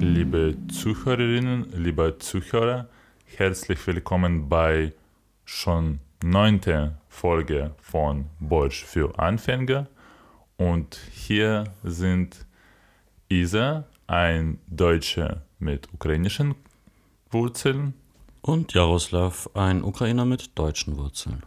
Liebe Zuhörerinnen, liebe Zuhörer, herzlich willkommen bei schon neunte Folge von Deutsch für Anfänger. Und hier sind Isa, ein Deutscher mit ukrainischen Wurzeln. Und Jaroslav, ein Ukrainer mit deutschen Wurzeln.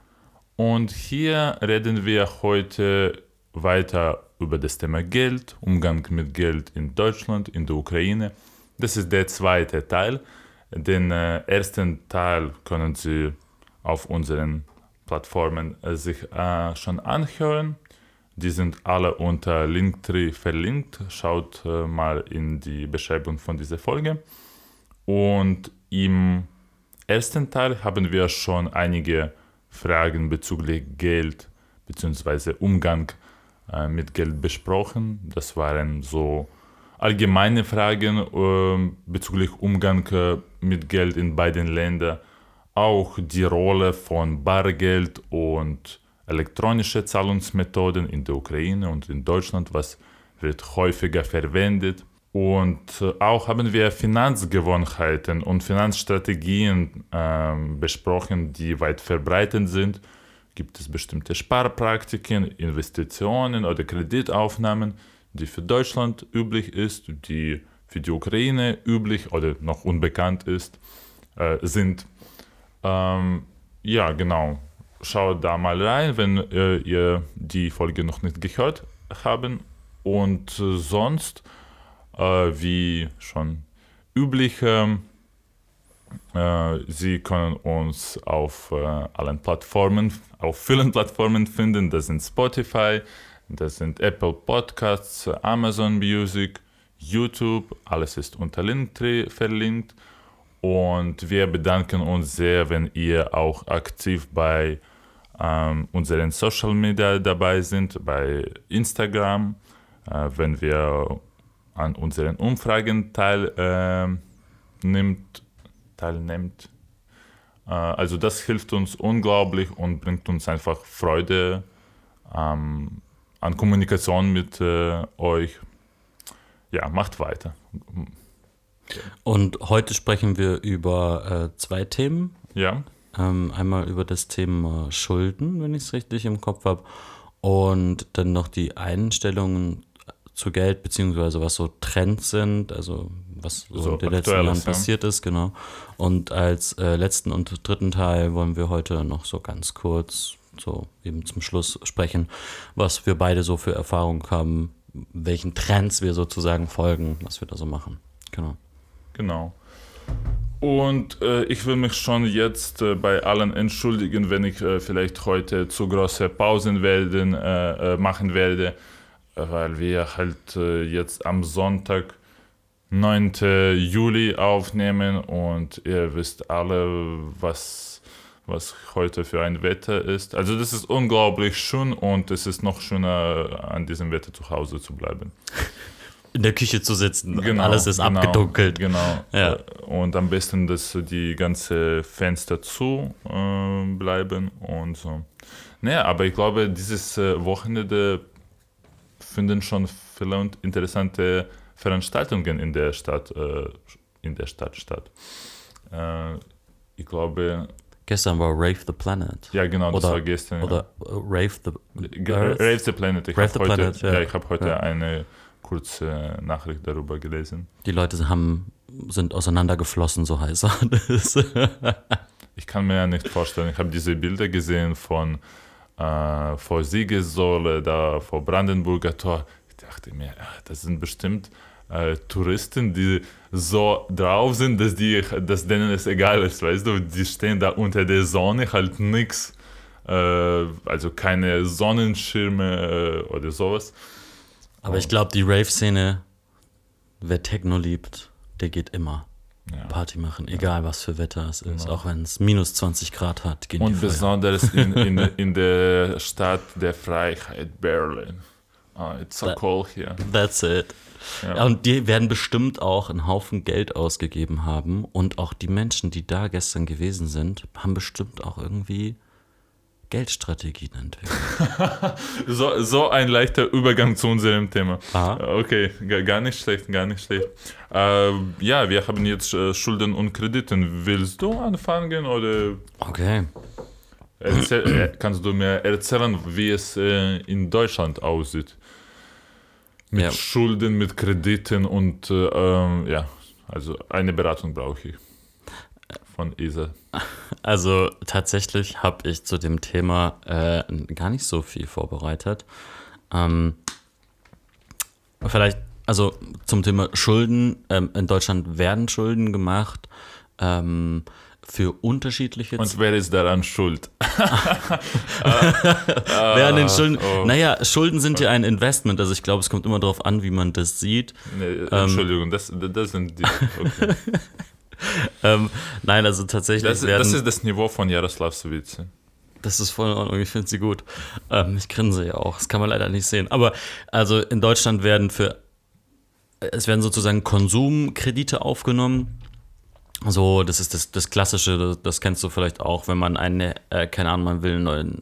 Und hier reden wir heute weiter über das Thema Geld, Umgang mit Geld in Deutschland, in der Ukraine. Das ist der zweite Teil. Den äh, ersten Teil können Sie auf unseren Plattformen äh, sich äh, schon anhören. Die sind alle unter Linktree verlinkt. Schaut äh, mal in die Beschreibung von dieser Folge. Und im ersten Teil haben wir schon einige Fragen bezüglich Geld bzw. Umgang äh, mit Geld besprochen. Das waren so allgemeine Fragen äh, bezüglich Umgang äh, mit Geld in beiden Ländern. Auch die Rolle von Bargeld und elektronische Zahlungsmethoden in der Ukraine und in Deutschland, was wird häufiger verwendet. Und äh, auch haben wir Finanzgewohnheiten und Finanzstrategien äh, besprochen, die weit verbreitet sind. Gibt es bestimmte Sparpraktiken, Investitionen oder Kreditaufnahmen, die für Deutschland üblich ist, die für die Ukraine üblich oder noch unbekannt ist, äh, sind. Ähm, ja, genau. Schaut da mal rein, wenn äh, ihr die Folge noch nicht gehört haben. Und äh, sonst wie schon üblich. Äh, Sie können uns auf äh, allen Plattformen, auf vielen Plattformen finden. Das sind Spotify, das sind Apple Podcasts, Amazon Music, YouTube. Alles ist unter Linktree verlinkt. Und wir bedanken uns sehr, wenn ihr auch aktiv bei ähm, unseren Social Media dabei sind, bei Instagram, äh, wenn wir an unseren Umfragen teilnimmt. Äh, teilnimmt. Äh, also das hilft uns unglaublich und bringt uns einfach Freude ähm, an Kommunikation mit äh, euch. Ja, macht weiter. Und heute sprechen wir über äh, zwei Themen. Ja. Ähm, einmal über das Thema Schulden, wenn ich es richtig im Kopf habe. Und dann noch die Einstellungen zu Geld, beziehungsweise was so Trends sind, also was so, So in den letzten Jahren ja. passiert ist, genau. Und als äh, letzten und dritten Teil wollen wir heute noch so ganz kurz, so eben zum Schluss sprechen, was wir beide so für Erfahrungen haben, welchen Trends wir sozusagen folgen, was wir da so machen. Genau. Genau. Und äh, ich will mich schon jetzt äh, bei allen entschuldigen, wenn ich äh, vielleicht heute zu große Pausen werden, äh, äh, machen werde, weil wir halt äh, jetzt am Sonntag, 9. Juli aufnehmen und ihr wisst alle, was, was heute für ein Wetter ist. Also das ist unglaublich schön und es ist noch schöner, an diesem Wetter zu Hause zu bleiben. In der Küche zu sitzen, und alles ist abgedunkelt. Genau. Ja. Und am besten, dass die ganze Fenster zu äh, bleiben und so. Naja, aber ich glaube, dieses äh, Wochenende finden schon viele interessante Veranstaltungen in der Stadt, äh, in der Stadt statt. Äh, ich glaube, Gestern war Rave the Planet. ja genau, das Oder- war gestern. Oder äh, Rave the Earth? Rave the Planet. Ich Rave habe the heute, Planet, ja. ja. ich habe heute Ja. eine kurze Nachricht darüber gelesen. Die Leute haben, sind auseinandergeflossen, so heiß war das. Ich kann mir ja nicht vorstellen. Ich habe diese Bilder gesehen von äh, vor Siegessäule, da vor Brandenburger Tor. Ich dachte mir, ja, das sind bestimmt äh, Touristen, die so drauf sind, dass, die, dass denen es egal ist, weißt du? Die stehen da unter der Sonne, halt nix. Äh, also keine Sonnenschirme äh, oder sowas. Aber ich glaube, die Rave-Szene, wer Techno liebt, der geht immer. Ja. Party machen, egal was für Wetter es ist. Genau. Auch wenn es minus 20 Grad hat, gehen Und besonders in, in, in der Stadt der Freiheit, Berlin. Ah, it's so Da- cold here. That's it. Ja. Und die werden bestimmt auch einen Haufen Geld ausgegeben haben. Und auch die Menschen, die da gestern gewesen sind, haben bestimmt auch irgendwie Geldstrategien entwickelt. So, so ein leichter Übergang zu unserem Thema. Ah. Okay, ga- gar nicht schlecht, gar nicht schlecht. Äh, ja, wir haben jetzt äh, Schulden und Krediten. Willst du anfangen oder Okay. erzähl, äh, kannst du mir erzählen, wie es äh, in Deutschland aussieht? Mit Ja. Schulden, mit Krediten und äh, ähm, ja, also eine Beratung brauche ich von Isa. Also tatsächlich habe ich zu dem Thema äh, gar nicht so viel vorbereitet. Ähm, vielleicht, also zum Thema Schulden. Ähm, in Deutschland werden Schulden gemacht ähm, für unterschiedliche Und wer ist daran schuld? Wer an den Schulden. oh. Naja, Schulden sind ja ein Investment. Also ich glaube, es kommt immer darauf an, wie man das sieht. Nee, Entschuldigung, das, das sind die. Okay. Ähm, nein, also tatsächlich Das, werden. das ist das Niveau von Jaroslavs Witze. Das ist voll in Ordnung, ich finde sie gut. Ähm, ich grinse ja auch, das kann man leider nicht sehen. Aber also in Deutschland werden für, es werden sozusagen Konsumkredite aufgenommen. So, das ist das, das Klassische, das, das kennst du vielleicht auch, wenn man eine, äh, keine Ahnung, man will, ein neuen,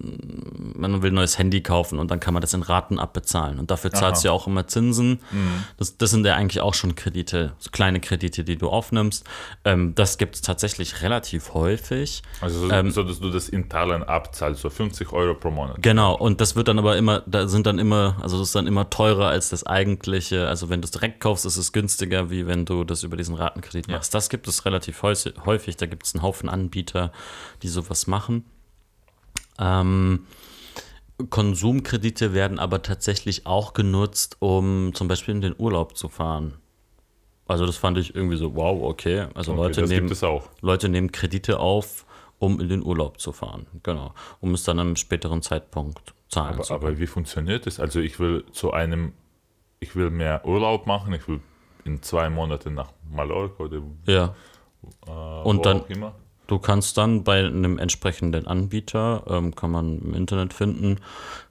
man will ein neues Handy kaufen und dann kann man das in Raten abbezahlen. Und dafür zahlst du ja auch immer Zinsen. Das, das sind ja eigentlich auch schon Kredite, so kleine Kredite, die du aufnimmst. Ähm, das gibt es tatsächlich relativ häufig. Also, so, Ähm, so dass du das in Teilen abzahlst, so 50 Euro pro Monat. Genau, und das wird dann aber immer, da sind dann immer, also das ist dann immer teurer als das eigentliche. Also wenn du es direkt kaufst, ist es günstiger, wie wenn du das über diesen Ratenkredit machst. Das gibt es relativ häufig, da gibt es einen Haufen Anbieter, die sowas machen. Ähm, Konsumkredite werden aber tatsächlich auch genutzt, um zum Beispiel in den Urlaub zu fahren. Also das fand ich irgendwie so, wow, okay. Also Okay, Leute nehmen. Leute nehmen Kredite auf, um in den Urlaub zu fahren. Genau. Um es dann am späteren Zeitpunkt zahlen Aber, zu können. aber wie funktioniert das? Also ich will zu einem, ich will mehr Urlaub machen, ich will in zwei Monaten nach Mallorca oder Ja. äh, Und wo dann- auch immer. Du kannst dann bei einem entsprechenden Anbieter, ähm, kann man im Internet finden,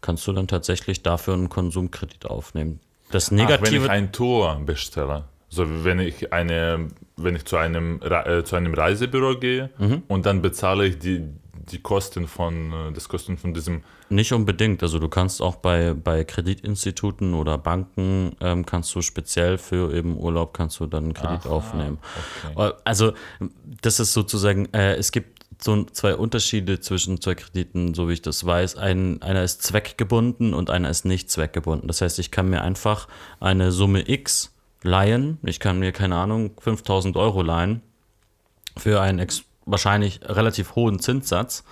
kannst du dann tatsächlich dafür einen Konsumkredit aufnehmen. Das Ach, wenn Negative. ich ein Tour bestelle, so wenn ich eine, wenn ich zu einem, äh, zu einem Reisebüro gehe Mhm. und dann bezahle ich die, die Kosten von, äh, das Kosten von diesem Nicht unbedingt. Also du kannst auch bei, bei Kreditinstituten oder Banken ähm, kannst du speziell für eben Urlaub kannst du dann einen Kredit Aha, aufnehmen. okay. Also das ist sozusagen, äh, es gibt so zwei Unterschiede zwischen zwei Krediten, so wie ich das weiß. Ein, einer ist zweckgebunden und einer ist nicht zweckgebunden. Das heißt, ich kann mir einfach eine Summe X leihen. Ich kann mir, keine Ahnung, 5000 Euro leihen für einen ex wahrscheinlich relativ hohen Zinssatz.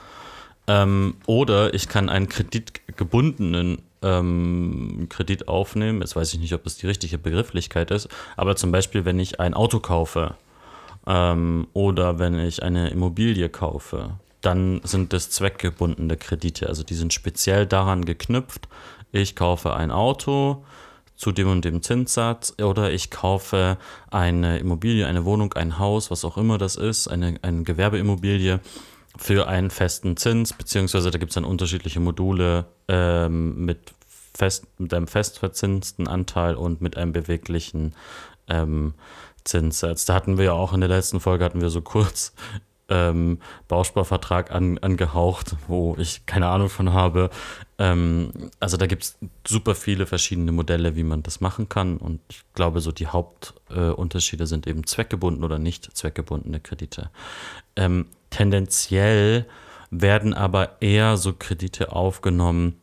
Ähm, oder ich kann einen kreditgebundenen ähm, Kredit aufnehmen. Jetzt weiß ich nicht, ob das die richtige Begrifflichkeit ist, aber zum Beispiel, wenn ich ein Auto kaufe ähm, oder wenn ich eine Immobilie kaufe, dann sind das zweckgebundene Kredite. Also die sind speziell daran geknüpft, ich kaufe ein Auto zu dem und dem Zinssatz oder ich kaufe eine Immobilie, eine Wohnung, ein Haus, was auch immer das ist, eine, eine Gewerbeimmobilie für einen festen Zins, beziehungsweise da gibt es dann unterschiedliche Module ähm, mit, fest, mit einem festverzinsten Anteil und mit einem beweglichen ähm, Zinssatz. Da hatten wir ja auch in der letzten Folge, hatten wir so kurz ähm, Bausparvertrag an, angehaucht, wo ich keine Ahnung von habe. Ähm, also da gibt es super viele verschiedene Modelle, wie man das machen kann. Und ich glaube, so die Hauptunterschiede äh, sind eben zweckgebunden oder nicht zweckgebundene Kredite. Ähm, tendenziell werden aber eher so Kredite aufgenommen.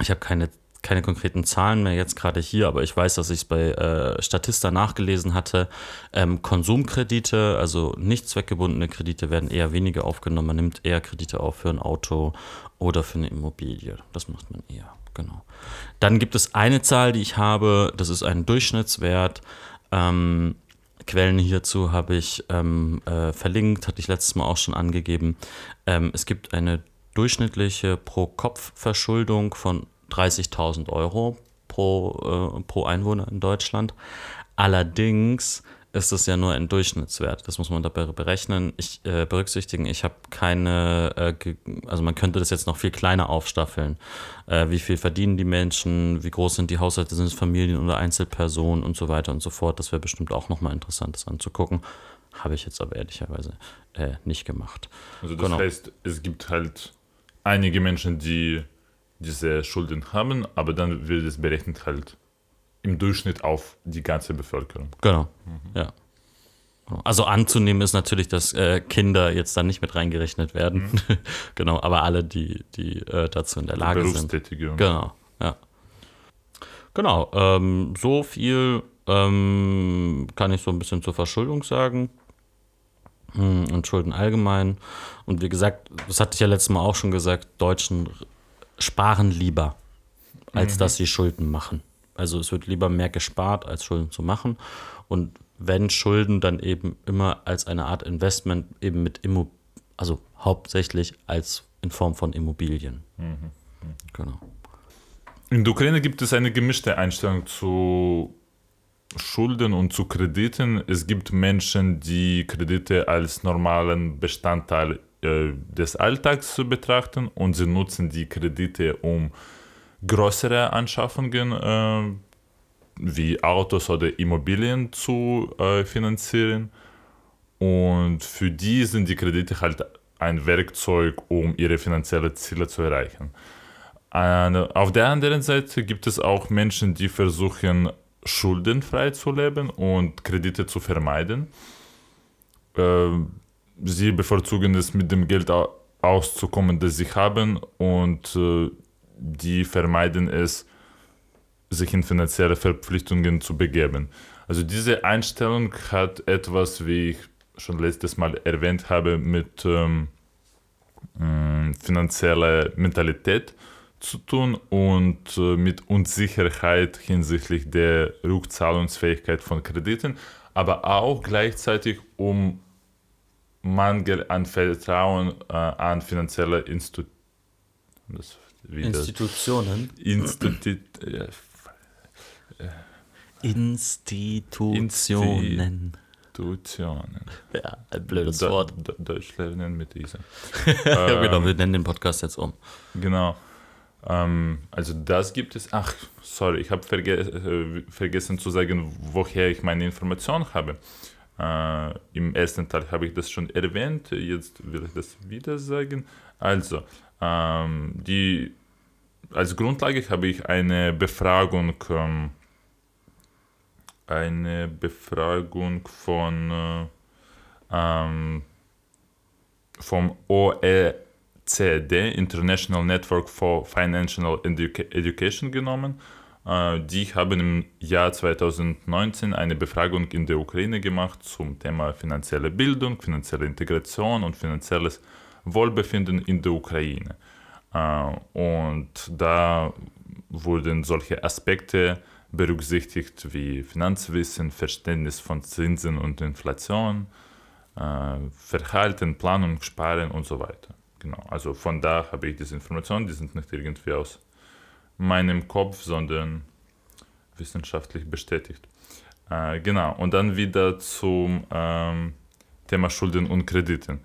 Ich habe keine keine konkreten Zahlen mehr jetzt gerade hier, aber ich weiß, dass ich es bei äh, Statista nachgelesen hatte. Ähm, Konsumkredite, also nicht zweckgebundene Kredite, werden eher weniger aufgenommen. Man nimmt eher Kredite auf für ein Auto oder für eine Immobilie. Das macht man eher, genau. Dann gibt es eine Zahl, die ich habe, das ist ein Durchschnittswert. Ähm, Quellen hierzu habe ich ähm, äh, verlinkt, hatte ich letztes Mal auch schon angegeben. Ähm, es gibt eine durchschnittliche Pro-Kopf-Verschuldung von 30.000 Euro pro, äh, pro Einwohner in Deutschland. Allerdings ist es ja nur ein Durchschnittswert. Das muss man dabei berechnen. Ich äh, berücksichtigen, ich habe keine, äh, also man könnte das jetzt noch viel kleiner aufstaffeln. Äh, wie viel verdienen die Menschen, wie groß sind die Haushalte, sind es Familien oder Einzelpersonen und so weiter und so fort. Das wäre bestimmt auch nochmal interessant, das anzugucken. Habe ich jetzt aber ehrlicherweise äh, nicht gemacht. Also das genau. heißt, es gibt halt einige Menschen, die diese Schulden haben, aber dann wird es berechnet halt im Durchschnitt auf die ganze Bevölkerung. Genau, mhm. ja. Also anzunehmen ist natürlich, dass äh, Kinder jetzt dann nicht mit reingerechnet werden. Mhm. genau, aber alle, die, die äh, dazu in der Lage Berufstätige. sind. Genau, ja. Genau, ähm, so viel ähm, kann ich so ein bisschen zur Verschuldung sagen hm, und Schulden allgemein. Und wie gesagt, das hatte ich ja letztes Mal auch schon gesagt, Deutschen sparen lieber, als mhm. dass sie Schulden machen. Also es wird lieber mehr gespart, als Schulden zu machen. Und wenn Schulden, dann eben immer als eine Art Investment, eben mit Immo also hauptsächlich als in Form von Immobilien. Mhm. Mhm. Genau. In der Ukraine gibt es eine gemischte Einstellung zu Schulden und zu Krediten. Es gibt Menschen, die Kredite als normalen Bestandteil äh, des Alltags betrachten und sie nutzen die Kredite, um größere Anschaffungen äh, wie Autos oder Immobilien zu äh, finanzieren. Und für die sind die Kredite halt ein Werkzeug, um ihre finanziellen Ziele zu erreichen. Auf der anderen Seite gibt es auch Menschen, die versuchen, schuldenfrei zu leben und Kredite zu vermeiden. Äh, sie bevorzugen es, mit dem Geld auszukommen, das sie haben und äh, die vermeiden es, sich in finanzielle Verpflichtungen zu begeben. Also diese Einstellung hat etwas, wie ich schon letztes Mal erwähnt habe, mit ähm, mm, finanzieller Mentalität zu tun und äh, mit Unsicherheit hinsichtlich der Rückzahlungsfähigkeit von Krediten, aber auch gleichzeitig um Mangel an Vertrauen äh, an finanzielle Institu Institutionen. Institu ja, Institutionen. Institutionen. Ja, ein blödes Do Wort. Do Deutsch lernen mit dieser. ja, genau, wir nennen den Podcast jetzt um. Genau. Ähm, also das gibt es. Ach, sorry, ich habe verge äh, vergessen zu sagen, woher ich meine Informationen habe. Äh, Im ersten Teil habe ich das schon erwähnt, jetzt will ich das wieder sagen. Also, ähm, die, als Grundlage habe ich eine Befragung ähm, eine Befragung von äh, ähm, vom OECD, International Network for Financial Educa Education, genommen. Äh, die haben im Jahr 2019 eine Befragung in der Ukraine gemacht zum Thema finanzielle Bildung, finanzielle Integration und finanzielles Wohlbefinden in der Ukraine. Äh, und da wurden solche Aspekte berücksichtigt wie Finanzwissen, Verständnis von Zinsen und Inflation, äh, Verhalten, Planung, Sparen und so weiter. Genau, also von da habe ich diese Informationen, die sind nicht irgendwie aus meinem Kopf, sondern wissenschaftlich bestätigt. Äh, genau, und dann wieder zum ähm, Thema Schulden und Krediten.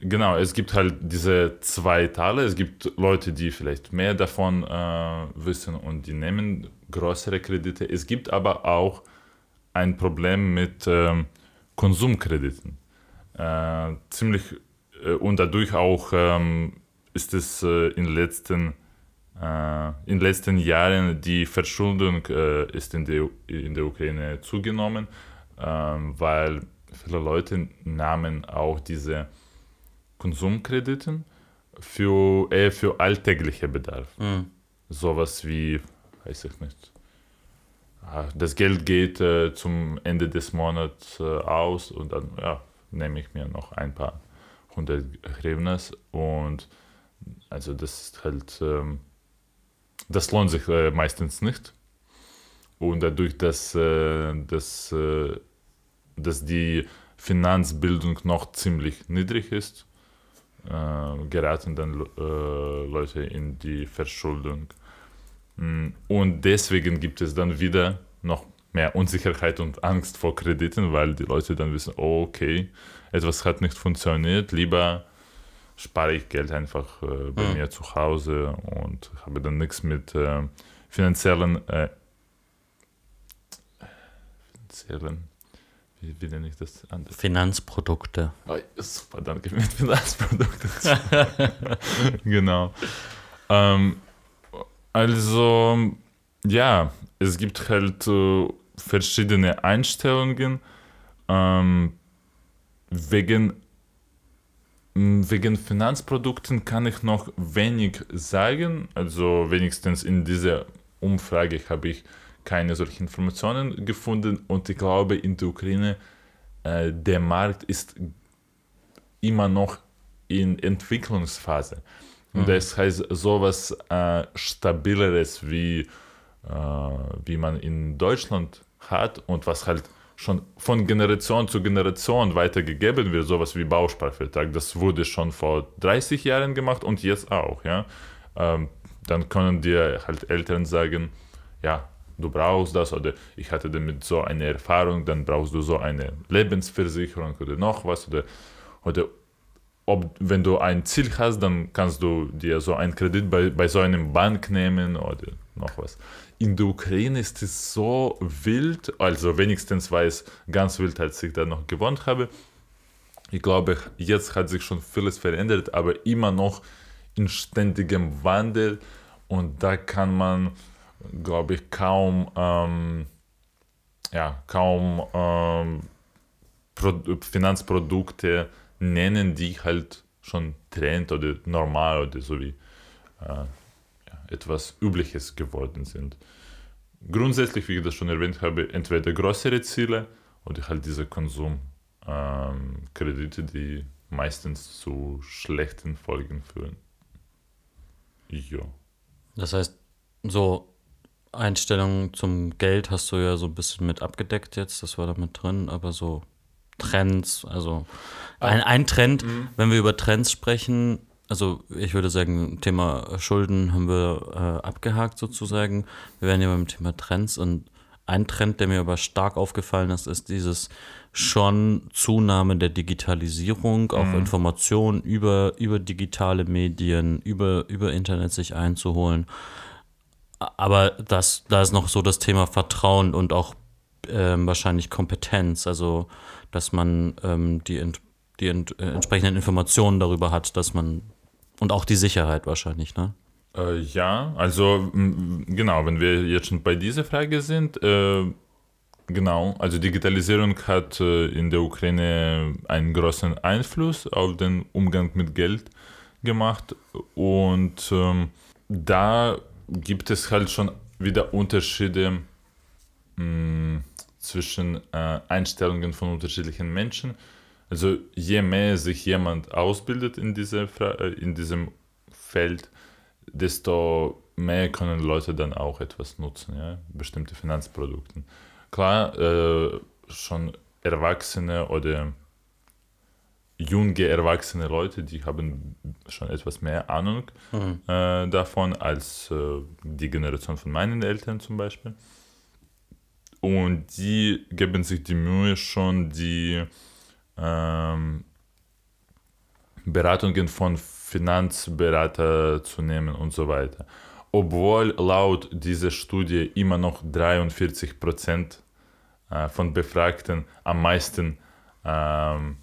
Genau, es gibt halt diese zwei Teile. Es gibt Leute, die vielleicht mehr davon äh, wissen und die nehmen größere Kredite. Es gibt aber auch ein Problem mit äh, Konsumkrediten. Äh, ziemlich äh, und dadurch auch ähm, ist es äh, in letzten äh, in den letzten Jahren die Verschuldung ist in der, in der Ukraine zugenommen, ähm, weil viele Leute nahmen auch diese Konsumkrediten für, eher für alltägliche Bedarf. Mhm. Sowas wie, weiß ich nicht, das Geld geht äh, zum Ende des Monats äh, aus und dann ja, nehme ich mir noch ein paar hundert Hryvnias und also das ist halt, ähm, das lohnt sich äh, meistens nicht. Und dadurch, dass, äh, dass, äh, dass die Finanzbildung noch ziemlich niedrig ist, äh, geraten dann äh, Leute in die Verschuldung. Mm, und deswegen gibt es dann wieder noch mehr Unsicherheit und Angst vor Krediten, weil die Leute dann wissen, okay, etwas hat nicht funktioniert, lieber spare ich Geld einfach äh, bei mhm. mir zu Hause und habe dann nichts mit äh, finanziellen, äh, finanziellen, wie, wie nenne ich das anders? Finanzprodukte. Oh, super, danke mit Finanzprodukten. genau. Ähm, also, ja, es gibt halt äh, verschiedene Einstellungen. Ähm, wegen, wegen Finanzprodukten kann ich noch wenig sagen. Also wenigstens in dieser Umfrage habe ich keine solchen Informationen gefunden und ich glaube in der Ukraine äh, der Markt ist immer noch in Entwicklungsphase. Und mhm. das heißt sowas äh, stabileres wie, äh, wie man in Deutschland hat und was halt schon von Generation zu Generation weitergegeben wird, sowas wie Bausparvertrag. Das wurde schon vor 30 Jahren gemacht und jetzt auch. Ja? Ähm, dann können dir halt Eltern sagen, ja, du brauchst das oder ich hatte damit so eine Erfahrung, dann brauchst du so eine Lebensversicherung oder noch was oder, oder ob, wenn du ein Ziel hast, dann kannst du dir so einen Kredit bei, bei so einem Bank nehmen oder noch was. In der Ukraine ist es so wild, also wenigstens war es ganz wild, als ich da noch gewohnt habe. Ich glaube, jetzt hat sich schon vieles verändert, aber immer noch in ständigem Wandel und da kann man, glaube ich, kaum, ähm, ja, kaum ähm, Finanzprodukte nennen, die halt schon Trend oder normal oder so wie äh, etwas Übliches geworden sind. Grundsätzlich, wie ich das schon erwähnt habe, entweder größere Ziele oder halt diese Konsumkredite, ähm, die meistens zu schlechten Folgen führen. Ja. Das heißt, so Einstellungen zum Geld hast du ja so ein bisschen mit abgedeckt jetzt, das war da mit drin, aber so Trends. Also ein, ein Trend, mhm. wenn wir über Trends sprechen, also ich würde sagen, Thema Schulden haben wir äh, abgehakt sozusagen. Wir werden ja beim Thema Trends und ein Trend, der mir aber stark aufgefallen ist, ist dieses schon Zunahme der Digitalisierung, auch mhm. Informationen über, über digitale Medien, über, über Internet sich einzuholen. Aber das, da ist noch so das Thema Vertrauen und auch ähm, wahrscheinlich Kompetenz. Also dass man ähm, die, ent, die ent, äh, entsprechenden Informationen darüber hat, dass man und auch die Sicherheit wahrscheinlich, ne? Äh, ja, also genau, wenn wir jetzt schon bei dieser Frage sind, äh, genau, also Digitalisierung hat äh, in der Ukraine einen großen Einfluss auf den Umgang mit Geld gemacht und ähm, da gibt es halt schon wieder Unterschiede. Mh, zwischen äh, Einstellungen von unterschiedlichen Menschen. Also je mehr sich jemand ausbildet in, diese, äh, in diesem Feld, desto mehr können Leute dann auch etwas nutzen, ja? bestimmte Finanzprodukte. Klar, äh, schon Erwachsene oder junge erwachsene Leute, die haben schon etwas mehr Ahnung mhm. äh, davon als äh, die Generation von meinen Eltern zum Beispiel. Und die geben sich die Mühe schon, die ähm, Beratungen von Finanzberater zu nehmen und so weiter. Obwohl laut dieser Studie immer noch 43 Prozent äh, von Befragten am meisten ähm,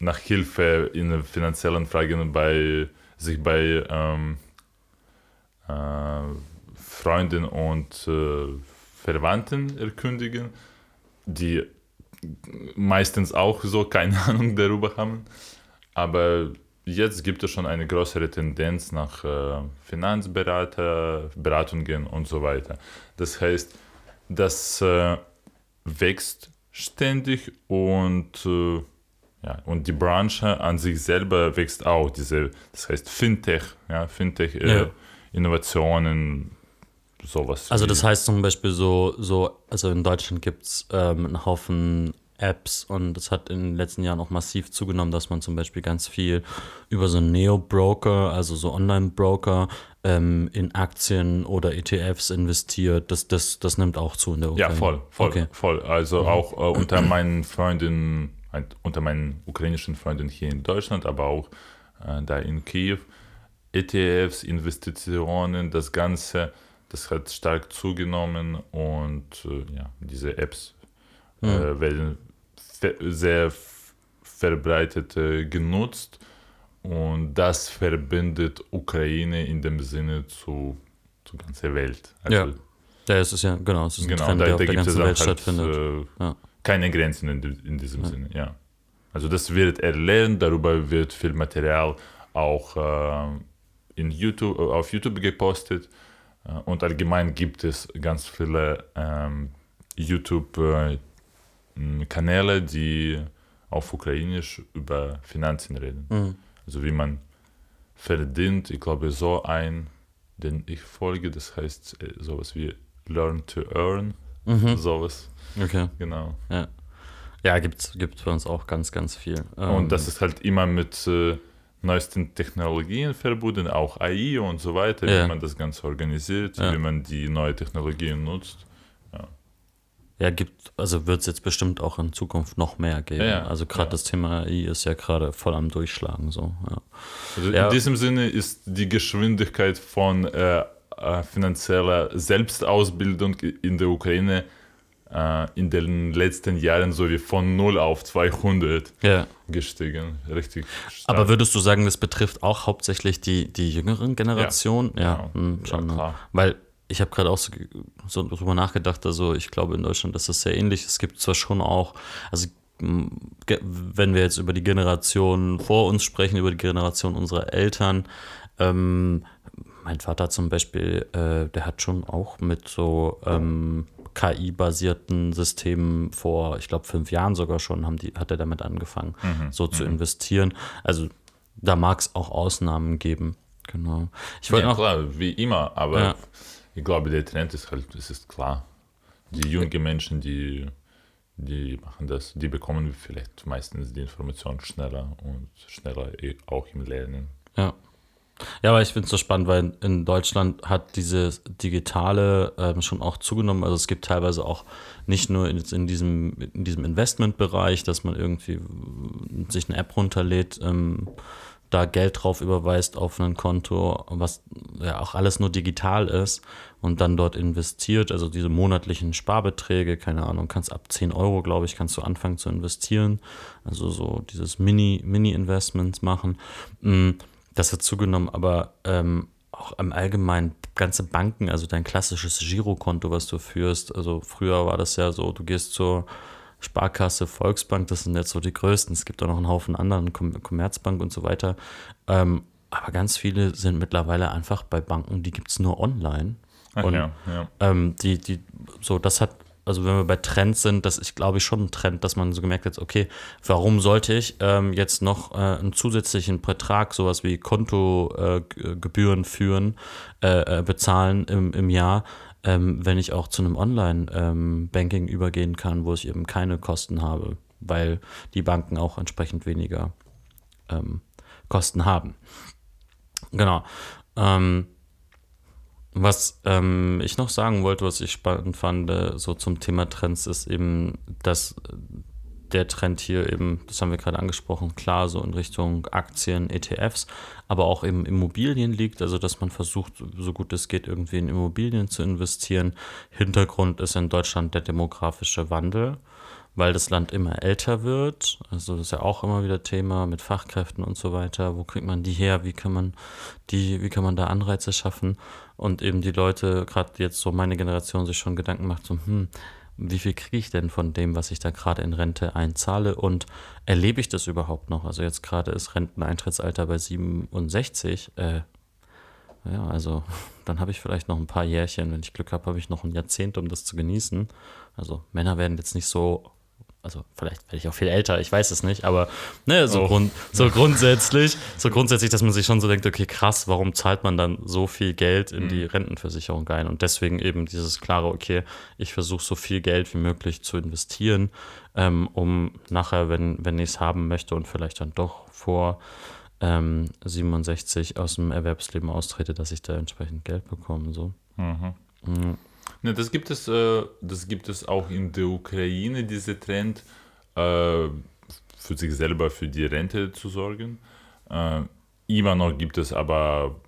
nach Hilfe in finanziellen Fragen bei sich bei ähm, äh, Freunden und äh, Verwandten erkündigen, die meistens auch so keine Ahnung darüber haben. Aber jetzt gibt es schon eine größere Tendenz nach äh, Finanzberater, Beratungen und so weiter. Das heißt, das äh, wächst ständig und, äh, ja, und die Branche an sich selber wächst auch. Diese, das heißt Fintech, ja, Fintech, äh, ja. Sowas. Also das heißt zum Beispiel so, so also in Deutschland gibt es ähm, einen Haufen Apps und es hat in den letzten Jahren auch massiv zugenommen, dass man zum Beispiel ganz viel über so Neo-Broker, also so Online-Broker, ähm, in Aktien oder ETFs investiert. Das, das, das nimmt auch zu in der Ukraine. Ja, voll, voll, okay. voll. Also mhm. auch äh, unter meinen Freunden, unter meinen ukrainischen Freunden hier in Deutschland, aber auch äh, da in Kiew, ETFs, Investitionen, das Ganze, das hat stark zugenommen und äh, ja, diese Apps mhm. äh, werden sehr verbreitet genutzt und das verbindet Ukraine in dem Sinne zu, zur ganzen Welt. Also, ja. ja, es ist ja, genau, es ist genau, Trend, da, der auf da der ganzen Welt halt, stattfindet. Äh, ja. Keine Grenzen in, in diesem ja. Sinne, ja. Also das wird erlernt, darüber wird viel Material auch äh, in YouTube, auf YouTube gepostet und allgemein gibt es ganz viele ähm, YouTube-Kanäle, die auf Ukrainisch über Finanzen reden. Mhm. Also wie man verdient, ich glaube so ein, den ich folge, das heißt äh, sowas wie Learn to Earn, mhm. sowas. Okay. Genau. Ja. Ja, gibt es bei uns auch ganz, ganz viel. Und das ähm, ist halt immer mit äh, neuesten Technologien verbunden, auch AI und so weiter, ja. wie man das Ganze organisiert, ja. wie man die neue Technologien nutzt. Ja, ja gibt, also wird es jetzt bestimmt auch in Zukunft noch mehr geben. Also gerade das Thema AI ist ja gerade voll am Durchschlagen. So. Also in diesem Sinne ist die Geschwindigkeit von äh, äh finanzieller Selbstausbildung in der Ukraine in den letzten Jahren so wie von 0 auf 200 ja. gestiegen. Richtig. Stark. Aber würdest du sagen, das betrifft auch hauptsächlich die, die jüngeren Generationen? Ja, ja, ja, hm, schon. Ja, ne? Weil ich habe gerade auch so, so drüber nachgedacht, also ich glaube in Deutschland ist das sehr ähnlich. Es gibt zwar schon auch, also wenn wir jetzt über die Generation vor uns sprechen, über die Generation unserer Eltern, ähm, mein Vater zum Beispiel, äh, der hat schon auch mit so ähm, KI-basierten Systemen vor, ich glaube, fünf Jahren sogar schon, haben die, hat er damit angefangen, mhm. so zu mhm. investieren. Also da mag es auch Ausnahmen geben. Genau. Ich wollte ja, noch, klar, wie immer, aber ja. ich glaube, der Trend ist halt, es ist klar. Die jungen Menschen, die, die machen das, die bekommen vielleicht meistens die Information schneller und schneller auch im Lernen. Ja. Ja, aber ich finde es so spannend, weil in Deutschland hat dieses Digitale ähm, schon auch zugenommen. Also es gibt teilweise auch nicht nur in, in diesem, in diesem Investmentbereich, dass man irgendwie sich eine App runterlädt, ähm, da Geld drauf überweist auf ein Konto, was ja auch alles nur digital ist und dann dort investiert. Also diese monatlichen Sparbeträge, keine Ahnung, kannst ab 10 Euro, glaube ich, kannst du anfangen zu investieren. Also so dieses Mini-Investments Mini machen. Mhm das hat zugenommen, aber ähm, auch im Allgemeinen ganze Banken, also dein klassisches Girokonto, was du führst. Also früher war das ja so, du gehst zur Sparkasse, Volksbank, das sind jetzt so die größten. Es gibt auch noch einen Haufen anderen, Commerzbank und so weiter. Ähm, aber ganz viele sind mittlerweile einfach bei Banken, die gibt es nur online. Ach, und ja, ja. Ähm, die, die, so, das hat also wenn wir bei Trends sind, das ist, glaube ich, schon ein Trend, dass man so gemerkt hat, okay, warum sollte ich ähm, jetzt noch äh, einen zusätzlichen Betrag, sowas wie Kontogebühren äh, führen, äh, äh, bezahlen im, im Jahr, ähm, wenn ich auch zu einem Online-Banking ähm, übergehen kann, wo ich eben keine Kosten habe, weil die Banken auch entsprechend weniger ähm, Kosten haben. Genau. Ähm, was ähm, ich noch sagen wollte, was ich spannend fand, äh, so zum Thema Trends, ist eben, dass der Trend hier eben, das haben wir gerade angesprochen, klar so in Richtung Aktien, ETFs, aber auch eben Immobilien liegt, also dass man versucht, so gut es geht, irgendwie in Immobilien zu investieren. Hintergrund ist in Deutschland der demografische Wandel weil das Land immer älter wird. Also das ist ja auch immer wieder Thema mit Fachkräften und so weiter. Wo kriegt man die her? Wie kann man die, wie kann man da Anreize schaffen? Und eben die Leute, gerade jetzt so meine Generation, sich schon Gedanken macht, so, hm, wie viel kriege ich denn von dem, was ich da gerade in Rente einzahle und erlebe ich das überhaupt noch? Also jetzt gerade ist Renteneintrittsalter bei 67. Äh, ja, also dann habe ich vielleicht noch ein paar Jährchen. Wenn ich Glück habe, habe ich noch ein Jahrzehnt, um das zu genießen. Also Männer werden jetzt nicht so also vielleicht werde ich auch viel älter, ich weiß es nicht, aber ne, so, Oh. grund, so grundsätzlich, so grundsätzlich, dass man sich schon so denkt, okay, krass, warum zahlt man dann so viel Geld in die Rentenversicherung ein? Und deswegen eben dieses klare, okay, ich versuche so viel Geld wie möglich zu investieren, ähm, um nachher, wenn, wenn ich es haben möchte und vielleicht dann doch vor ähm, 67 aus dem Erwerbsleben austrete, dass ich da entsprechend Geld bekomme. So. Mhm. Mhm. Ne, das gibt es, äh, das gibt es auch in der Ukraine, diese Trend, äh, für sich selber für die Rente zu sorgen. Äh, immer noch gibt es aber,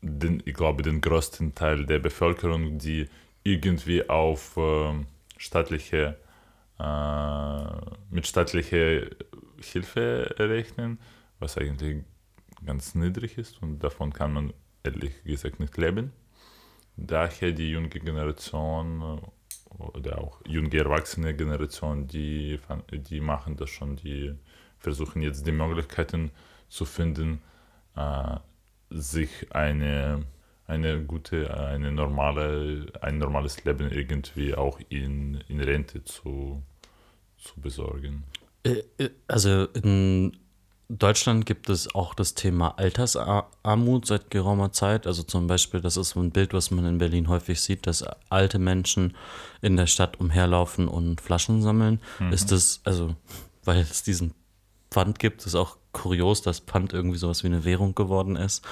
den, ich glaube, den größten Teil der Bevölkerung, die irgendwie auf äh, staatliche, äh, mit staatlicher Hilfe rechnen, was eigentlich ganz niedrig ist und davon kann man ehrlich gesagt nicht leben daher die junge Generation äh, oder auch junge erwachsene Generation, die, die machen das schon, die versuchen jetzt die Möglichkeiten zu finden, äh, sich eine, eine gute, eine normale, ein normales Leben irgendwie auch in, in Rente zu, zu besorgen. Äh, äh, Also in Deutschland gibt es auch das Thema Altersarmut seit geraumer Zeit. Also zum Beispiel, das ist so ein Bild, was man in Berlin häufig sieht, dass alte Menschen in der Stadt umherlaufen und Flaschen sammeln. Ist das, also, weil es diesen Pfand gibt, ist auch kurios, dass Pfand irgendwie sowas wie eine Währung geworden ist.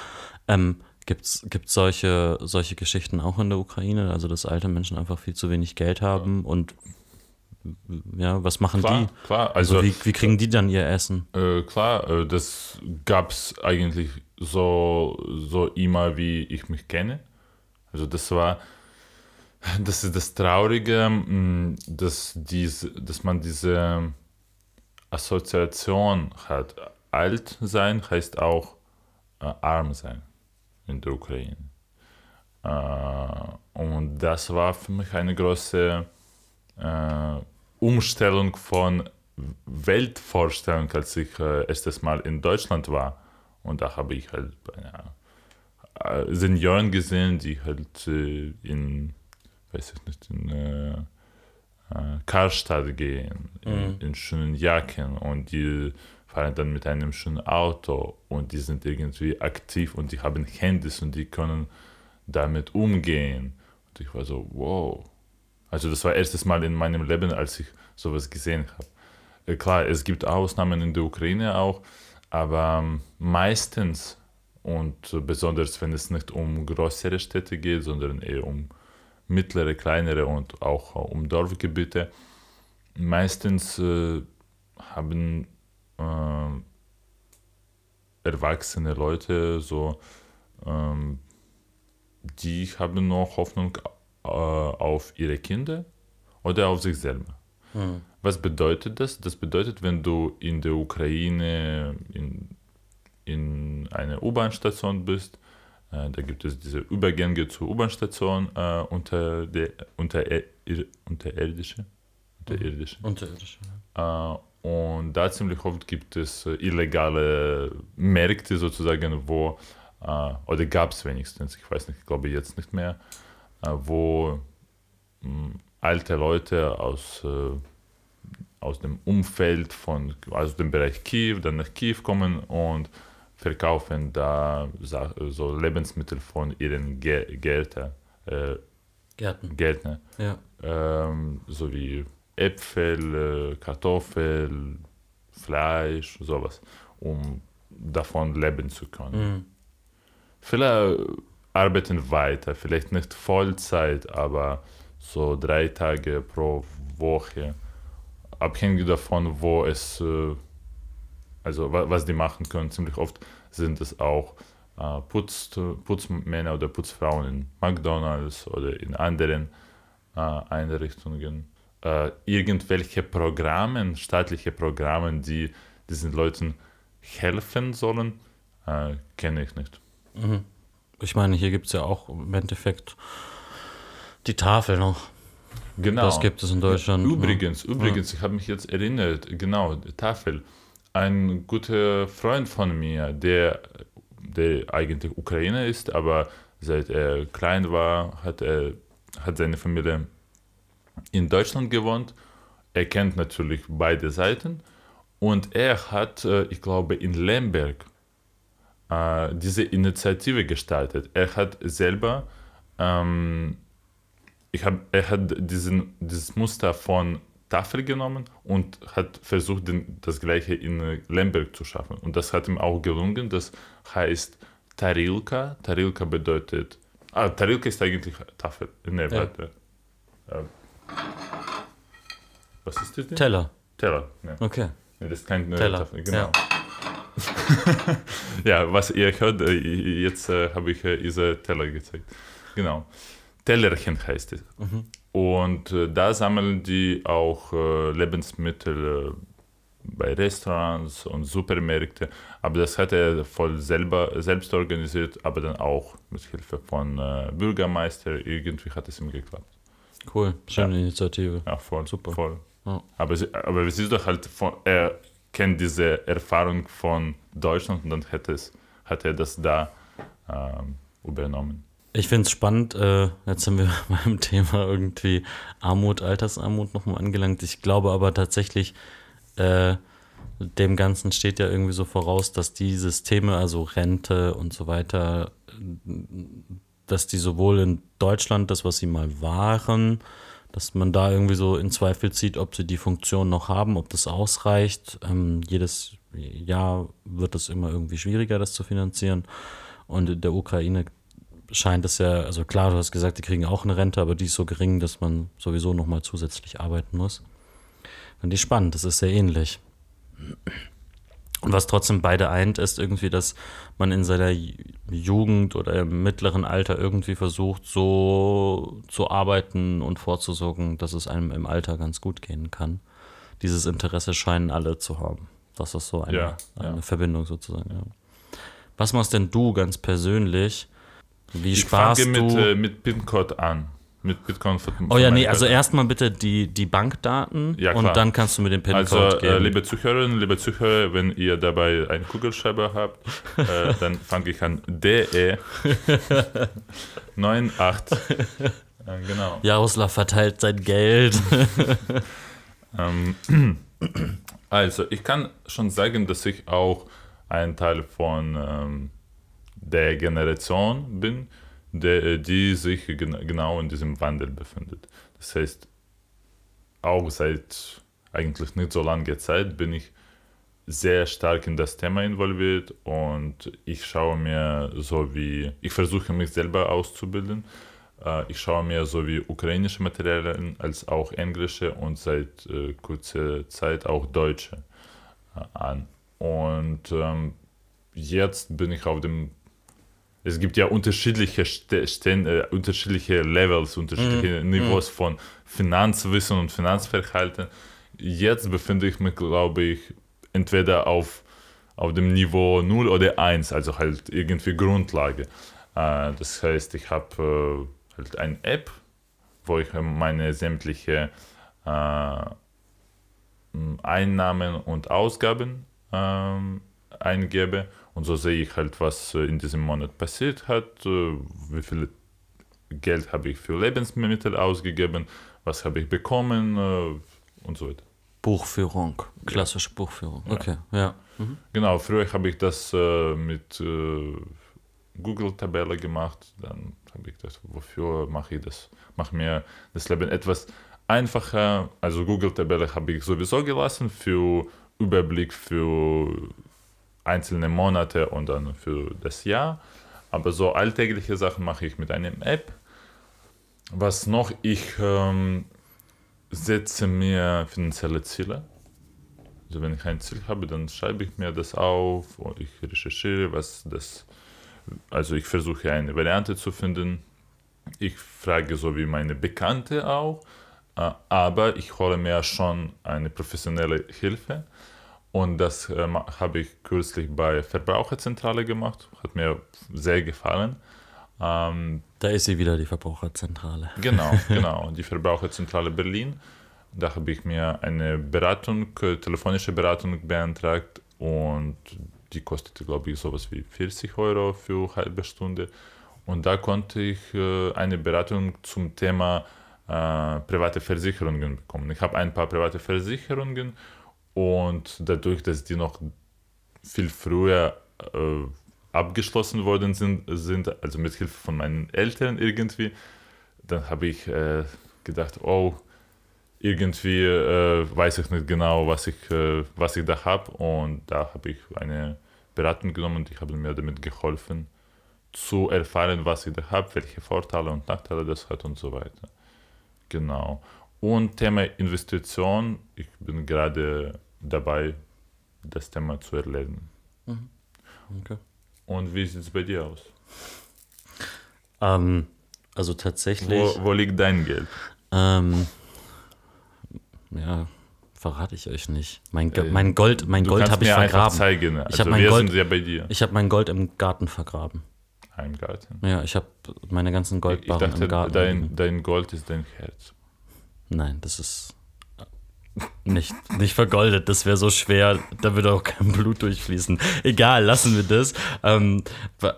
Ähm, Gibt es solche, solche Geschichten auch in der Ukraine? Also, dass alte Menschen einfach viel zu wenig Geld haben und ja, was machen Klar, die? klar. Also, Also, wie, wie kriegen die dann ihr Essen? Äh, klar, äh, das gab es eigentlich so, so immer, wie ich mich kenne. Also das war, das ist das Traurige, mh, dass, diese, dass man diese Assoziation hat. Alt sein heißt auch äh, arm sein in der Ukraine. Äh, und das war für mich eine große Umstellung von Weltvorstellung, als ich äh, erstes Mal in Deutschland war. Und da habe ich halt ja, äh, Senioren gesehen, die halt äh, in, weiß ich nicht, in äh, äh, Karstadt gehen, in, in schönen Jacken und die fahren dann mit einem schönen Auto und die sind irgendwie aktiv und die haben Handys und die können damit umgehen. Und ich war so, wow. Also das war erstes Mal in meinem Leben, als ich sowas gesehen habe. Äh, Klar, es gibt Ausnahmen in der Ukraine auch, aber ähm, meistens und besonders wenn es nicht um größere Städte geht, sondern eher um mittlere, kleinere und auch äh, um Dorfgebiete, meistens äh, haben äh, erwachsene Leute so, ähm, die haben noch Hoffnung auf ihre Kinder oder auf sich selber. Was bedeutet das? Das bedeutet, wenn du in der Ukraine in, in einer U-Bahn-Station bist, äh, da gibt es diese Übergänge zur U-Bahn-Station äh, unter der unter, unterirdische, unterirdische. Unterirdisch. Äh, und da ziemlich oft gibt es äh, illegale Märkte sozusagen, wo, äh, oder gab es wenigstens, ich weiß nicht, ich glaube jetzt nicht mehr, äh, wo mh, alte Leute aus, äh, aus dem Umfeld von, aus dem Bereich Kiew, dann nach Kiew kommen und verkaufen da so Lebensmittel von ihren Ge Gärtner, äh, Gärten. Gärtner Ja. ähm, sowie Äpfel, äh, Kartoffel, Fleisch, sowas, um davon leben zu können. Mhm. Viele arbeiten weiter, vielleicht nicht Vollzeit, aber so drei Tage pro Woche, abhängig davon, wo es, äh, also wa- was die machen können. Ziemlich oft sind es auch äh, Putz, Putzmänner oder Putzfrauen in McDonalds oder in anderen äh, Einrichtungen. Irgendwelche Programme, staatliche Programme, die diesen Leuten helfen sollen, kenne ich nicht. Mhm. Ich meine, hier gibt es ja auch im Endeffekt die Tafel noch. Genau. Das gibt es in Deutschland. ne? Übrigens, übrigens, ich habe mich jetzt erinnert, genau, die Tafel. Ein guter Freund von mir, der, der eigentlich Ukrainer ist, aber seit er klein war, hat er hat seine Familie in Deutschland gewohnt. er kennt natürlich beide Seiten und er hat, äh, ich glaube, in Lemberg äh, diese Initiative gestartet. Er hat selber, ähm, ich hab, er hat diesen, dieses Muster von Tafel genommen und hat versucht, den, das gleiche in Lemberg zu schaffen. Und das hat ihm auch gelungen. Das heißt Tarilka. Tarilka bedeutet, ah, Tarilka ist eigentlich Tafel. Nee, Ja. warte. Äh, was ist das denn? Teller. Teller. Ja. Okay. Nee, das ist kein Teller, Tafel, genau. Ja. was ihr hört, äh, jetzt äh, habe ich äh, diese Teller gezeigt. Genau. Tellerchen heißt es. Und äh, da sammeln die auch äh, Lebensmittel äh, bei Restaurants und Supermärkte. Aber das hat er voll selber, selbst organisiert, aber dann auch mit Hilfe von Bürgermeister. Irgendwie hat es ihm geklappt. Cool. Schöne Initiative. Ja, voll. Super. Voll. Ja. Aber, aber es ist doch halt, von, er kennt diese Erfahrung von Deutschland und dann hätte es, hat er das da ähm, übernommen. Ich finde es spannend, äh, jetzt sind wir beim Thema irgendwie Armut, Altersarmut nochmal angelangt. Ich glaube aber tatsächlich, äh, dem Ganzen steht ja irgendwie so voraus, dass die Systeme, also Rente und so weiter, dass die sowohl in Deutschland, das, was sie mal waren, dass man da irgendwie so in Zweifel zieht, ob sie die Funktion noch haben, ob das ausreicht. Ähm, jedes Jahr wird es immer irgendwie schwieriger, das zu finanzieren. Und in der Ukraine scheint es ja, also klar, du hast gesagt, die kriegen auch eine Rente, aber die ist so gering, dass man sowieso nochmal zusätzlich arbeiten muss. Finde ich spannend, das ist sehr ähnlich. Und was trotzdem beide eint, ist irgendwie, dass man in seiner Jugend oder im mittleren Alter irgendwie versucht, so zu arbeiten und vorzusorgen, dass es einem im Alter ganz gut gehen kann. Dieses Interesse scheinen alle zu haben. Das ist so eine, Ja, eine ja. Verbindung sozusagen. Ja. Was machst denn du ganz persönlich? Wie Ich sparst fange mit, du? äh, mit PIN-Code an. Mit Bitcoin. Oh ja, nee, also erstmal bitte die, die Bankdaten Ja, und dann kannst du den Also, PIN-Code äh, geben. liebe Zuhörerinnen, liebe Zuhörer, wenn ihr dabei einen Kugelschreiber habt, äh, dann fange ich an. DE 98. Äh, genau. Jaroslav verteilt sein Geld. Ähm, also, ich kann schon sagen, dass ich auch ein Teil von ähm, der Generation bin, der, die sich gen genau in diesem Wandel befindet. Das heißt, auch seit eigentlich nicht so langer Zeit bin ich sehr stark in das Thema involviert und ich schaue mir so wie, ich versuche mich selber auszubilden. Äh, Ich schaue mir sowie ukrainische Materialien als auch englische und seit äh, kurzer Zeit auch deutsche äh, an. Und ähm, jetzt bin ich auf dem. Es gibt ja unterschiedliche, Ste Sten äh, unterschiedliche Levels, unterschiedliche Niveaus von Finanzwissen und Finanzverhalten. Jetzt befinde ich mich, glaube ich, entweder auf, auf dem Niveau 0 oder 1, also halt irgendwie Grundlage. Äh, das heißt, ich habe äh, halt eine App, wo ich meine sämtliche äh, Einnahmen und Ausgaben ähm, eingebe und so sehe ich halt, was äh, in diesem Monat passiert hat, äh, wie viel Geld habe ich für Lebensmittel ausgegeben, was habe ich bekommen äh, und so weiter. Buchführung, klassische Buchführung. Okay, ja. Mhm. Genau, früher habe ich das äh, mit äh, Google-Tabelle gemacht. Dann habe ich das, wofür mache ich das? Mache mir das Leben etwas einfacher. Also Google-Tabelle habe ich sowieso gelassen für Überblick für einzelne Monate und dann für das Jahr. Aber so alltägliche Sachen mache ich mit einer App. Was noch? Ich ähm, setze mir finanzielle Ziele. Also wenn ich ein Ziel habe, dann schreibe ich mir das auf und ich recherchiere, was das. Also ich versuche eine Variante zu finden. Ich frage so wie meine Bekannte auch, äh, aber ich hole mir schon eine professionelle Hilfe. Und das äh, habe ich kürzlich bei Verbraucherzentrale gemacht. Hat mir sehr gefallen. Ähm, Da ist sie wieder, die Verbraucherzentrale. Genau, genau. Die Verbraucherzentrale Berlin. Da habe ich mir eine Beratung, telefonische Beratung beantragt und die kostete, glaube ich, sowas wie 40 Euro für eine halbe Stunde. Und da konnte ich äh, eine Beratung zum Thema äh, private Versicherungen bekommen. Ich habe ein paar private Versicherungen und dadurch, dass die noch viel früher äh, abgeschlossen worden sind, sind, also mit Hilfe von meinen Eltern irgendwie, dann habe ich äh, gedacht, oh, irgendwie äh, weiß ich nicht genau, was ich, äh, was ich da habe. Und da habe ich eine Beratung genommen und ich habe mir damit geholfen, zu erfahren, was ich da habe, welche Vorteile und Nachteile das hat und so weiter. Genau. Und Thema Investition, ich bin gerade dabei, das Thema zu erlernen. Mhm. Okay. Und wie sieht es bei dir aus? Ähm, also tatsächlich. Wo, wo, liegt dein Geld? Ähm, ja, verrate ich euch nicht. Mein, äh, mein Gold, mein Gold habe ich vergraben. Zeigen. Also ich habe mein, Gold, ja ich hab mein Gold im Garten vergraben. Im Garten? Ja, ich habe meine ganzen Goldbarren ich dachte, im Garten. Dein, dein Gold ist dein Herz. Nein, das ist nicht, nicht vergoldet, das wäre so schwer, da würde auch kein Blut durchfließen. Egal, lassen wir das. Ähm,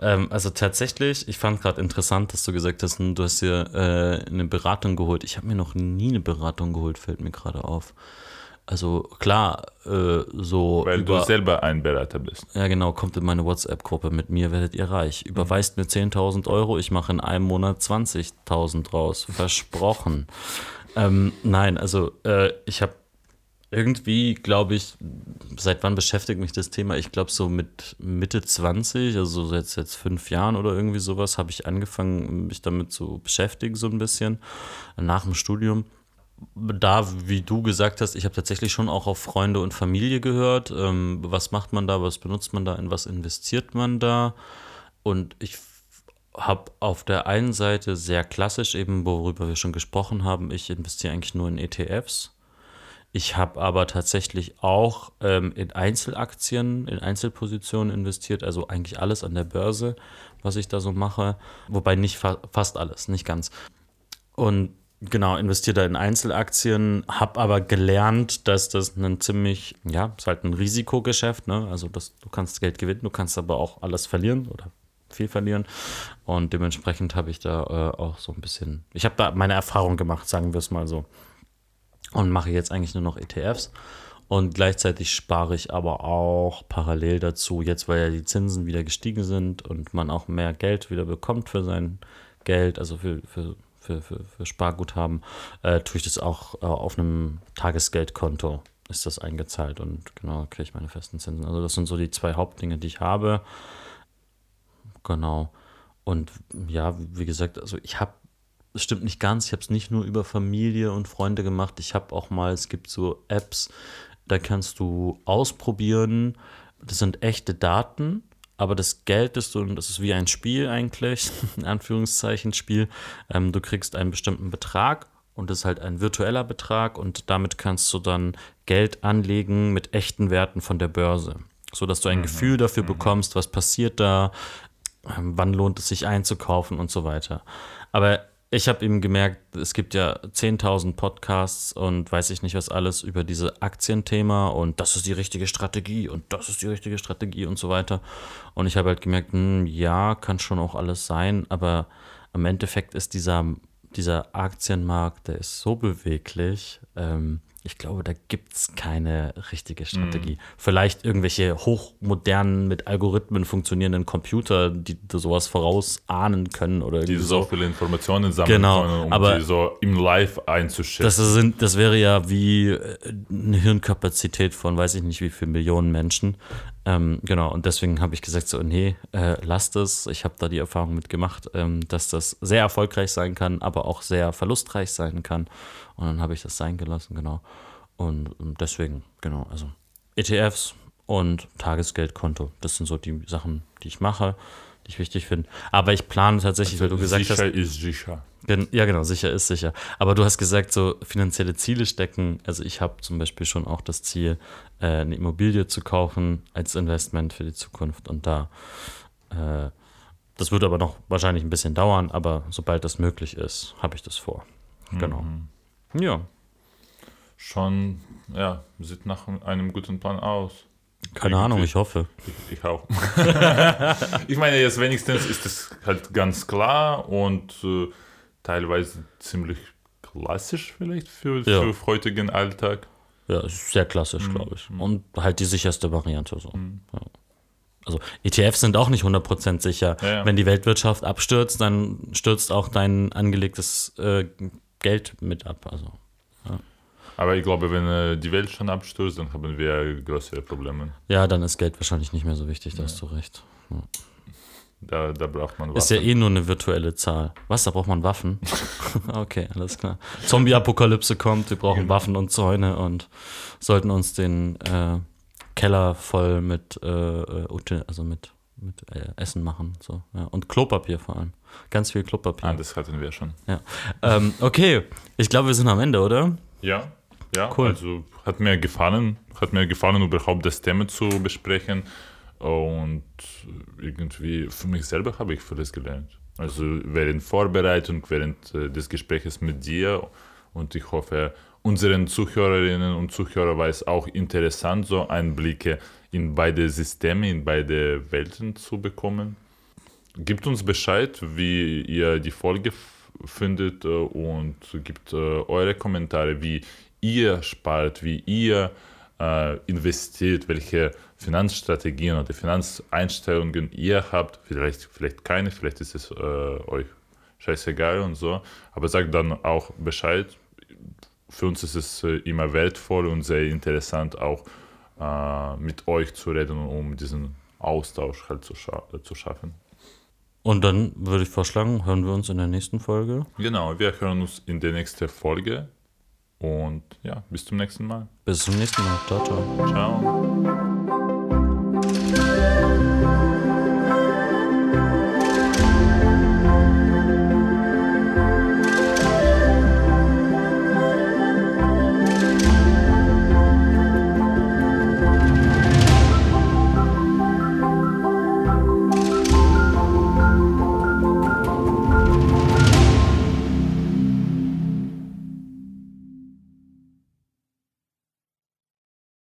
ähm, also tatsächlich, ich fand gerade interessant, dass du gesagt hast, du hast dir äh, eine Beratung geholt. Ich habe mir noch nie eine Beratung geholt, fällt mir gerade auf. Also klar, äh, so. Weil über, du selber ein Berater bist. Ja, genau, kommt in meine WhatsApp-Gruppe. Mit mir werdet ihr reich. Überweist mir 10.000 Euro, ich mache in einem Monat 20.000 draus. Versprochen. Ähm, nein, also äh, ich habe irgendwie, glaube ich, seit wann beschäftigt mich das Thema? Ich glaube, so mit Mitte 20, also so jetzt, jetzt fünf Jahren oder irgendwie sowas, habe ich angefangen, mich damit zu beschäftigen, so ein bisschen, nach dem Studium. Da, wie du gesagt hast, ich habe tatsächlich schon auch auf Freunde und Familie gehört. Ähm, was macht man da, was benutzt man da, in was investiert man da? Und ich habe auf der einen Seite sehr klassisch, eben worüber wir schon gesprochen haben, ich investiere eigentlich nur in ETFs ich habe aber tatsächlich auch ähm, in Einzelaktien, in Einzelpositionen investiert, also eigentlich alles an der Börse, was ich da so mache. Wobei nicht fa fast alles, nicht ganz. Und genau, investiere da in Einzelaktien, habe aber gelernt, dass das ein ziemlich, ja, ist halt ein Risikogeschäft, ne? Also das, du kannst Geld gewinnen, du kannst aber auch alles verlieren oder viel verlieren. Und dementsprechend habe ich da äh, auch so ein bisschen, ich habe da meine Erfahrung gemacht, sagen wir es mal so und mache jetzt eigentlich nur noch ETFs. Und gleichzeitig spare ich aber auch parallel dazu, jetzt weil ja die Zinsen wieder gestiegen sind und man auch mehr Geld wieder bekommt für sein Geld, also für, für, für, für, für Sparguthaben, äh, tue ich das auch äh, auf einem Tagesgeldkonto ist das eingezahlt und genau kriege ich meine festen Zinsen. Also das sind so die zwei Hauptdinge, die ich habe. Genau. Und ja, wie gesagt, also ich habe das stimmt nicht ganz. Ich habe es nicht nur über Familie und Freunde gemacht. Ich habe auch mal, es gibt so Apps, da kannst du ausprobieren. Das sind echte Daten, aber das Geld ist so, das ist wie ein Spiel eigentlich, in Anführungszeichen Spiel. Ähm, du kriegst einen bestimmten Betrag und das ist halt ein virtueller Betrag und damit kannst du dann Geld anlegen mit echten Werten von der Börse, sodass du ein mhm. Gefühl dafür mhm. bekommst, was passiert da, wann lohnt es sich einzukaufen und so weiter. Aber ich habe eben gemerkt, es gibt ja 10.000 Podcasts und weiß ich nicht was alles über diese Aktienthema und das ist die richtige Strategie und das ist die richtige Strategie und so weiter. Und ich habe halt gemerkt, hm, ja, kann schon auch alles sein, aber im Endeffekt ist dieser, dieser Aktienmarkt, der ist so beweglich. Ähm, ich glaube, da gibt es keine richtige Strategie. Mm. Vielleicht irgendwelche hochmodernen, mit Algorithmen funktionierenden Computer, die sowas vorausahnen können oder Die so. so viele Informationen sammeln genau, können, um aber die so im Live einzuschätzen. Das, sind, das wäre ja wie äh, eine Hirnkapazität von weiß ich nicht wie viel Millionen Menschen. Ähm, genau, und deswegen habe ich gesagt, so, nee, äh, lasst es. Ich habe da die Erfahrung mitgemacht, ähm, dass das sehr erfolgreich sein kann, aber auch sehr verlustreich sein kann. Und dann habe ich das sein gelassen, genau. Und, und deswegen, genau, also ETFs und Tagesgeldkonto, das sind so die Sachen, die ich mache, die ich wichtig finde. Aber ich plane tatsächlich, also weil du gesagt sicher hast. Sicher ist sicher. Ja, genau, sicher ist sicher. Aber du hast gesagt, so finanzielle Ziele stecken. Also ich habe zum Beispiel schon auch das Ziel, äh, eine Immobilie zu kaufen als Investment für die Zukunft. Und da, äh, das wird aber noch wahrscheinlich ein bisschen dauern, aber sobald das möglich ist, habe ich das vor. Genau. Mhm. Ja. Schon, ja, sieht nach einem guten Plan aus. Keine Ahnung, ich hoffe. Ich, ich auch. ich meine, jetzt wenigstens ist es halt ganz klar und äh, teilweise ziemlich klassisch vielleicht für, Ja. für heutigen Alltag. Ja, ist sehr klassisch, Mhm. glaube ich. Und halt die sicherste Variante so. Ja. Also ETFs sind auch nicht 100% sicher. Ja, ja. Wenn die Weltwirtschaft abstürzt, dann stürzt auch dein angelegtes äh, Geld mit ab. Also Aber ich glaube, wenn äh, die Welt schon abstürzt, dann haben wir größere Probleme. ja, dann ist Geld wahrscheinlich nicht mehr so wichtig, da hast du recht. Da, da braucht man Ist ja Waffen. eh nur eine virtuelle Zahl. Was, da braucht man Waffen? okay, alles klar. Zombie-Apokalypse kommt, wir brauchen Waffen und Zäune und sollten uns den äh, Keller voll mit, äh, äh, also mit, mit äh, Essen machen. So, ja. Und Klopapier vor allem. Ganz viel Klopapier. Ah, das hatten wir schon. Ja. Ähm, okay, ich glaube, wir sind am Ende, oder? Ja, ja, Cool. also hat mir gefallen, hat mir gefallen, überhaupt das Thema zu besprechen. Und irgendwie für mich selber habe ich vieles gelernt. Also während Vorbereitung, während äh, des Gesprächs mit dir. Und ich hoffe, unseren Zuhörerinnen und Zuhörern war es auch interessant, so Einblicke in beide Systeme, in beide Welten zu bekommen. Gebt uns Bescheid, wie ihr die Folge findet äh, und gebt äh, eure Kommentare, wie ihr spart, wie ihr äh, investiert, welche Finanzstrategien oder Finanzeinstellungen ihr habt. Vielleicht, vielleicht keine, vielleicht ist es äh, euch scheißegal und so. Aber sagt dann auch Bescheid. Für uns ist es äh, immer wertvoll und sehr interessant, auch äh, mit euch zu reden, um diesen Austausch halt zu, scha äh, zu schaffen. Und dann würde ich vorschlagen, hören wir uns in der nächsten Folge. Genau, wir hören uns in der nächsten Folge und ja, bis zum nächsten Mal. Bis zum nächsten Mal. Ciao, ciao. Ciao.